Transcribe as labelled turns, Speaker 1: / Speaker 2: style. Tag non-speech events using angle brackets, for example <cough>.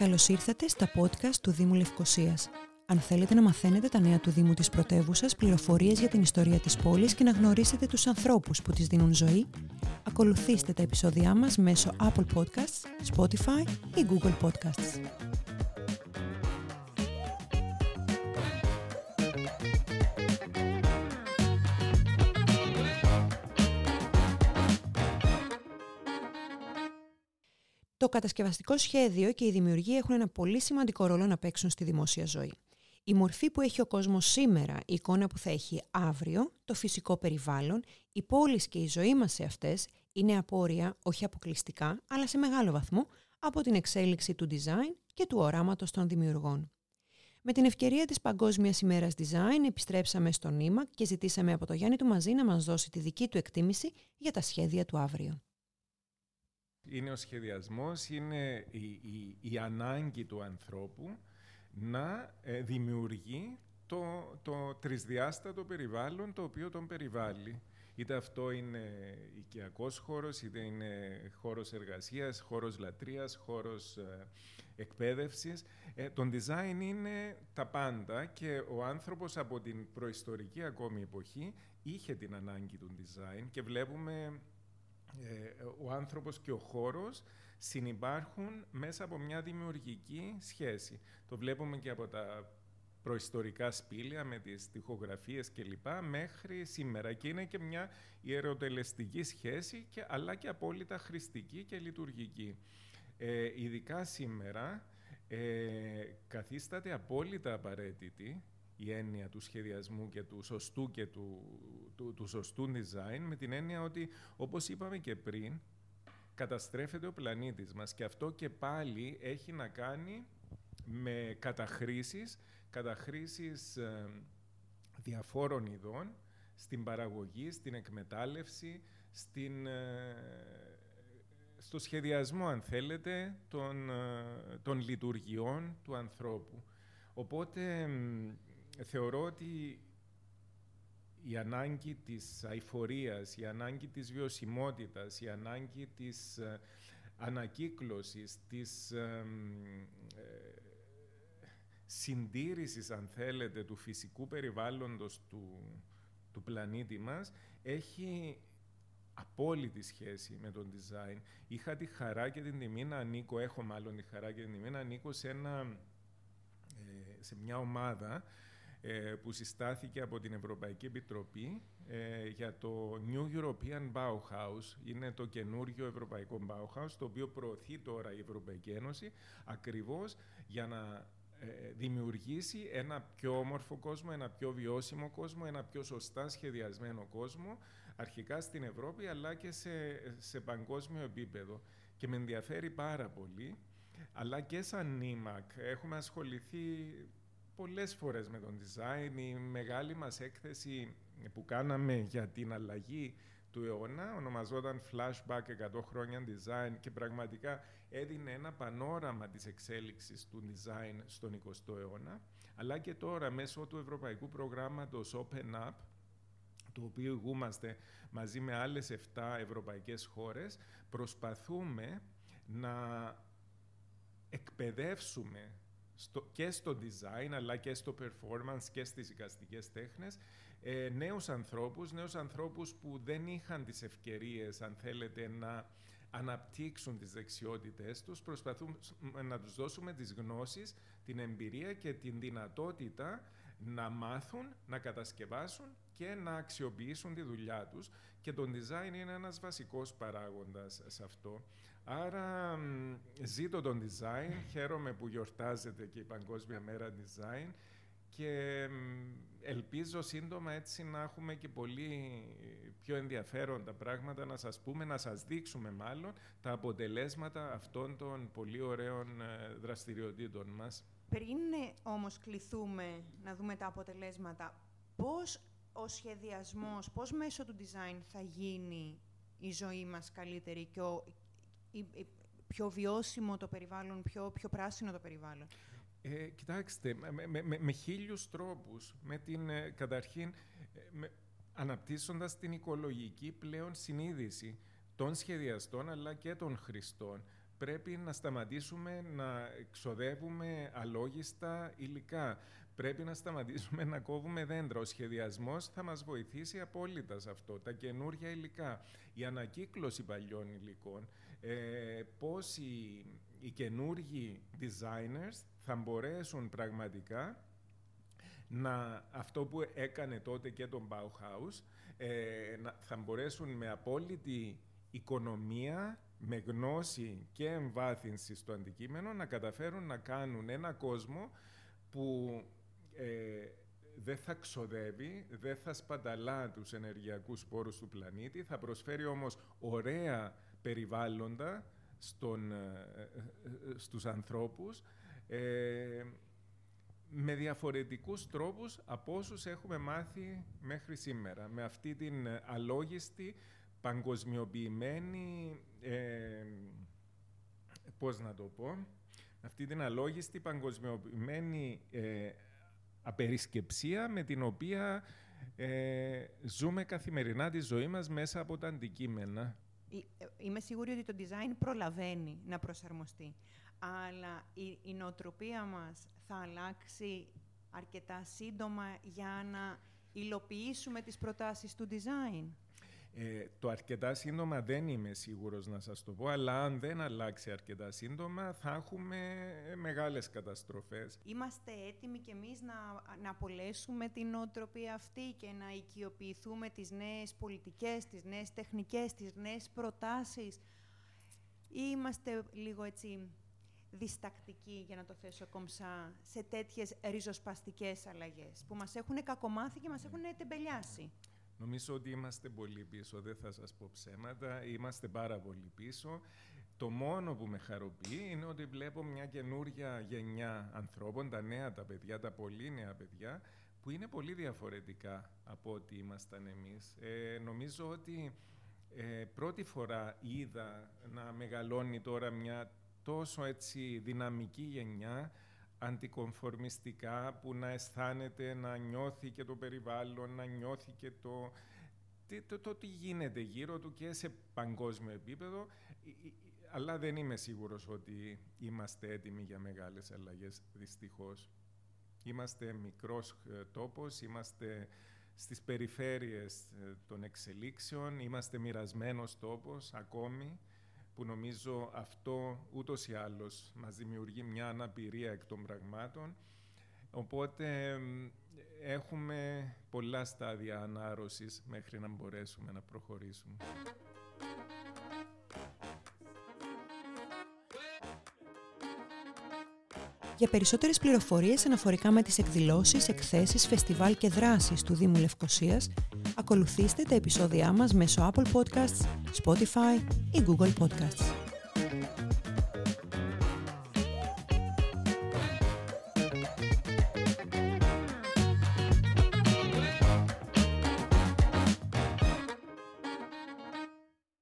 Speaker 1: Καλώς ήρθατε στα podcast του Δήμου Λευκοσίας. Αν θέλετε να μαθαίνετε τα νέα του Δήμου της πρωτεύουσας, πληροφορίες για την ιστορία της πόλης και να γνωρίσετε τους ανθρώπους που της δίνουν ζωή, ακολουθήστε τα επεισόδια μας μέσω Apple Podcasts, Spotify ή Google Podcasts. Το κατασκευαστικό σχέδιο και η δημιουργία έχουν ένα πολύ σημαντικό ρόλο να παίξουν στη δημόσια ζωή. Η μορφή που έχει ο κόσμος σήμερα, η εικόνα που θα έχει αύριο, το φυσικό περιβάλλον, οι πόλεις και η ζωή μας σε αυτές είναι απόρρια όχι αποκλειστικά, αλλά σε μεγάλο βαθμό από την εξέλιξη του design και του οράματος των δημιουργών. Με την ευκαιρία της Παγκόσμιας ημέρας Design επιστρέψαμε στο νήμα και ζητήσαμε από το Γιάννη του Μαζί να μας δώσει τη δική του εκτίμηση για τα σχέδια του αύριο
Speaker 2: είναι ο σχεδιασμός, είναι η, η, ανάγκη του ανθρώπου να ε, δημιουργεί το, το τρισδιάστατο περιβάλλον το οποίο τον περιβάλλει. Είτε αυτό είναι οικιακός χώρος, είτε είναι χώρος εργασίας, χώρος λατρείας, χώρος ε, εκπαίδευσης. Ε, το design είναι τα πάντα και ο άνθρωπος από την προϊστορική ακόμη εποχή είχε την ανάγκη του design και βλέπουμε ε, ο άνθρωπος και ο χώρος συνυπάρχουν μέσα από μια δημιουργική σχέση. Το βλέπουμε και από τα προϊστορικά σπήλια με τις τοιχογραφίες κλπ. μέχρι σήμερα και είναι και μια ιεροτελεστική σχέση και, αλλά και απόλυτα χρηστική και λειτουργική. Ε, ειδικά σήμερα ε, καθίσταται απόλυτα απαραίτητη η έννοια του σχεδιασμού και του σωστού και του, του, του σωστού design με την έννοια ότι όπως είπαμε και πριν καταστρέφεται ο πλανήτης μας και αυτό και πάλι έχει να κάνει με καταχρήσεις, καταχρήσεις ε, διαφόρων ειδών στην παραγωγή, στην εκμετάλλευση, στην, ε, στο σχεδιασμό, αν θέλετε, των, ε, των λειτουργιών του ανθρώπου. Οπότε θεωρώ ότι η ανάγκη της αηφορίας, η ανάγκη της βιωσιμότητας, η ανάγκη της ε, ανακύκλωσης, της ε, συντήρησης, αν θέλετε, του φυσικού περιβάλλοντος του, του πλανήτη μας, έχει απόλυτη σχέση με τον design. Είχα τη χαρά και την τιμή να ανήκω, έχω μάλλον τη χαρά και την τιμή να ανήκω σε, ένα, ε, σε μια ομάδα ε, που συστάθηκε από την Ευρωπαϊκή Επιτροπή ε, για το New European Bauhaus. Είναι το καινούργιο Ευρωπαϊκό Bauhaus, το οποίο προωθεί τώρα η Ευρωπαϊκή Ένωση ακριβώς για να ε, δημιουργήσει ένα πιο όμορφο κόσμο, ένα πιο βιώσιμο κόσμο, ένα πιο σωστά σχεδιασμένο κόσμο, αρχικά στην Ευρώπη αλλά και σε, σε παγκόσμιο επίπεδο. Και με ενδιαφέρει πάρα πολύ, αλλά και σαν ΝΙΜΑΚ έχουμε ασχοληθεί πολλές φορές με τον design. Η μεγάλη μας έκθεση που κάναμε για την αλλαγή του αιώνα ονομαζόταν Flashback 100 χρόνια design και πραγματικά έδινε ένα πανόραμα της εξέλιξης του design στον 20ο αιώνα αλλά και τώρα μέσω του ευρωπαϊκού προγράμματος Open Up το οποίο ηγούμαστε μαζί με άλλες 7 ευρωπαϊκές χώρες προσπαθούμε να εκπαιδεύσουμε στο, και στο design αλλά και στο performance και στις εικαστικές τέχνες. Ε, νέους ανθρώπους, νέους ανθρώπους που δεν είχαν τις ευκαιρίες αν θέλετε να αναπτύξουν τις δεξιότητες τους, προσπαθούμε να τους δώσουμε τις γνώσεις, την εμπειρία και την δυνατότητα να μάθουν, να κατασκευάσουν και να αξιοποιήσουν τη δουλειά τους και το design είναι ένας βασικός παράγοντας σε αυτό. Άρα ζήτω τον design, <laughs> χαίρομαι που γιορτάζεται και η Παγκόσμια Μέρα Design και ελπίζω σύντομα έτσι να έχουμε και πολύ πιο ενδιαφέροντα πράγματα να σας πούμε, να σας δείξουμε μάλλον τα αποτελέσματα αυτών των πολύ ωραίων ε, δραστηριοτήτων μας.
Speaker 1: Πριν ε, όμως κληθούμε να δούμε τα αποτελέσματα, πώς ο σχεδιασμός, πώς μέσω του design θα γίνει η ζωή μας καλύτερη και ο, πιο βιώσιμο το περιβάλλον, πιο, πιο πράσινο το περιβάλλον;
Speaker 2: Ε, κοιτάξτε, με, με, με, χίλιους τρόπους, με την, ε, καταρχήν, ε, με, αναπτύσσοντας την οικολογική πλέον συνείδηση των σχεδιαστών αλλά και των χρηστών. Πρέπει να σταματήσουμε να ξοδεύουμε αλόγιστα υλικά. Πρέπει να σταματήσουμε να κόβουμε δέντρα. Ο σχεδιασμός θα μας βοηθήσει απόλυτα σε αυτό. Τα καινούργια υλικά, η ανακύκλωση παλιών υλικών, ε, πώς οι, οι καινούργοι designers θα μπορέσουν πραγματικά να, αυτό που έκανε τότε και τον Bauhaus, ε, να, θα μπορέσουν με απόλυτη οικονομία, με γνώση και εμβάθυνση στο αντικείμενο να καταφέρουν να κάνουν ένα κόσμο που ε, δεν θα ξοδεύει, δεν θα σπαταλά τους ενεργειακούς πόρους του πλανήτη, θα προσφέρει όμως ωραία περιβάλλοντα στον, ε, ε, στους ανθρώπους με διαφορετικούς τρόπους από όσους έχουμε μάθει μέχρι σήμερα. Με αυτή την αλόγιστη, παγκοσμιοποιημένη, ε, πώς να το πω, αυτή την αλόγιστη, παγκοσμιοποιημένη ε, απερισκεψία με την οποία ε, ζούμε καθημερινά τη ζωή μας μέσα από τα αντικείμενα.
Speaker 1: Ε, είμαι σίγουρη ότι το design προλαβαίνει να προσαρμοστεί, αλλά η, η νοοτροπία μας θα αλλάξει αρκετά σύντομα για να υλοποιήσουμε τις προτάσεις του design.
Speaker 2: Ε, το αρκετά σύντομα δεν είμαι σίγουρος να σας το πω, αλλά αν δεν αλλάξει αρκετά σύντομα θα έχουμε μεγάλες καταστροφές.
Speaker 1: Είμαστε έτοιμοι κι εμείς να, να απολέσουμε την νοοτροπία αυτή και να οικειοποιηθούμε τις νέες πολιτικές, τις νέες τεχνικές, τις νέες προτάσεις; Ή είμαστε λίγο έτσι διστακτικοί, για να το θέσω κομψά, σε τέτοιες ριζοσπαστικές αλλαγές που μας έχουν κακομάθει και μας έχουν τεμπελιάσει;
Speaker 2: Νομίζω ότι είμαστε πολύ πίσω, δεν θα σας πω ψέματα, είμαστε πάρα πολύ πίσω. Το μόνο που με χαροποιεί είναι ότι βλέπω μια καινούργια γενιά ανθρώπων, τα νέα τα παιδιά, τα πολύ νέα παιδιά, που είναι πολύ διαφορετικά από ό,τι ήμασταν εμείς. Ε, νομίζω ότι ε, πρώτη φορά είδα να μεγαλώνει τώρα μια τόσο έτσι δυναμική γενιά αντικομφορμιστικά που να αισθάνεται, να νιώθει και το περιβάλλον, να νιώθει και το, το, το, τι γίνεται γύρω του και σε παγκόσμιο επίπεδο, αλλά δεν είμαι σίγουρος ότι είμαστε έτοιμοι για μεγάλες αλλαγές, δυστυχώς. Είμαστε μικρός ε, τόπος, είμαστε στις περιφέρειες ε, των εξελίξεων, είμαστε μοιρασμένος τόπος ακόμη που νομίζω αυτό ούτως ή άλλως μας δημιουργεί μια αναπηρία εκ των πραγμάτων. Οπότε έχουμε πολλά στάδια ανάρρωσης μέχρι να μπορέσουμε να προχωρήσουμε.
Speaker 1: Για περισσότερες πληροφορίες αναφορικά με τις εκδηλώσεις, εκθέσεις, φεστιβάλ και δράσεις του Δήμου Λευκοσίας, ακολουθήστε τα επεισόδια μας μέσω Apple Podcasts, Spotify ή Google Podcasts.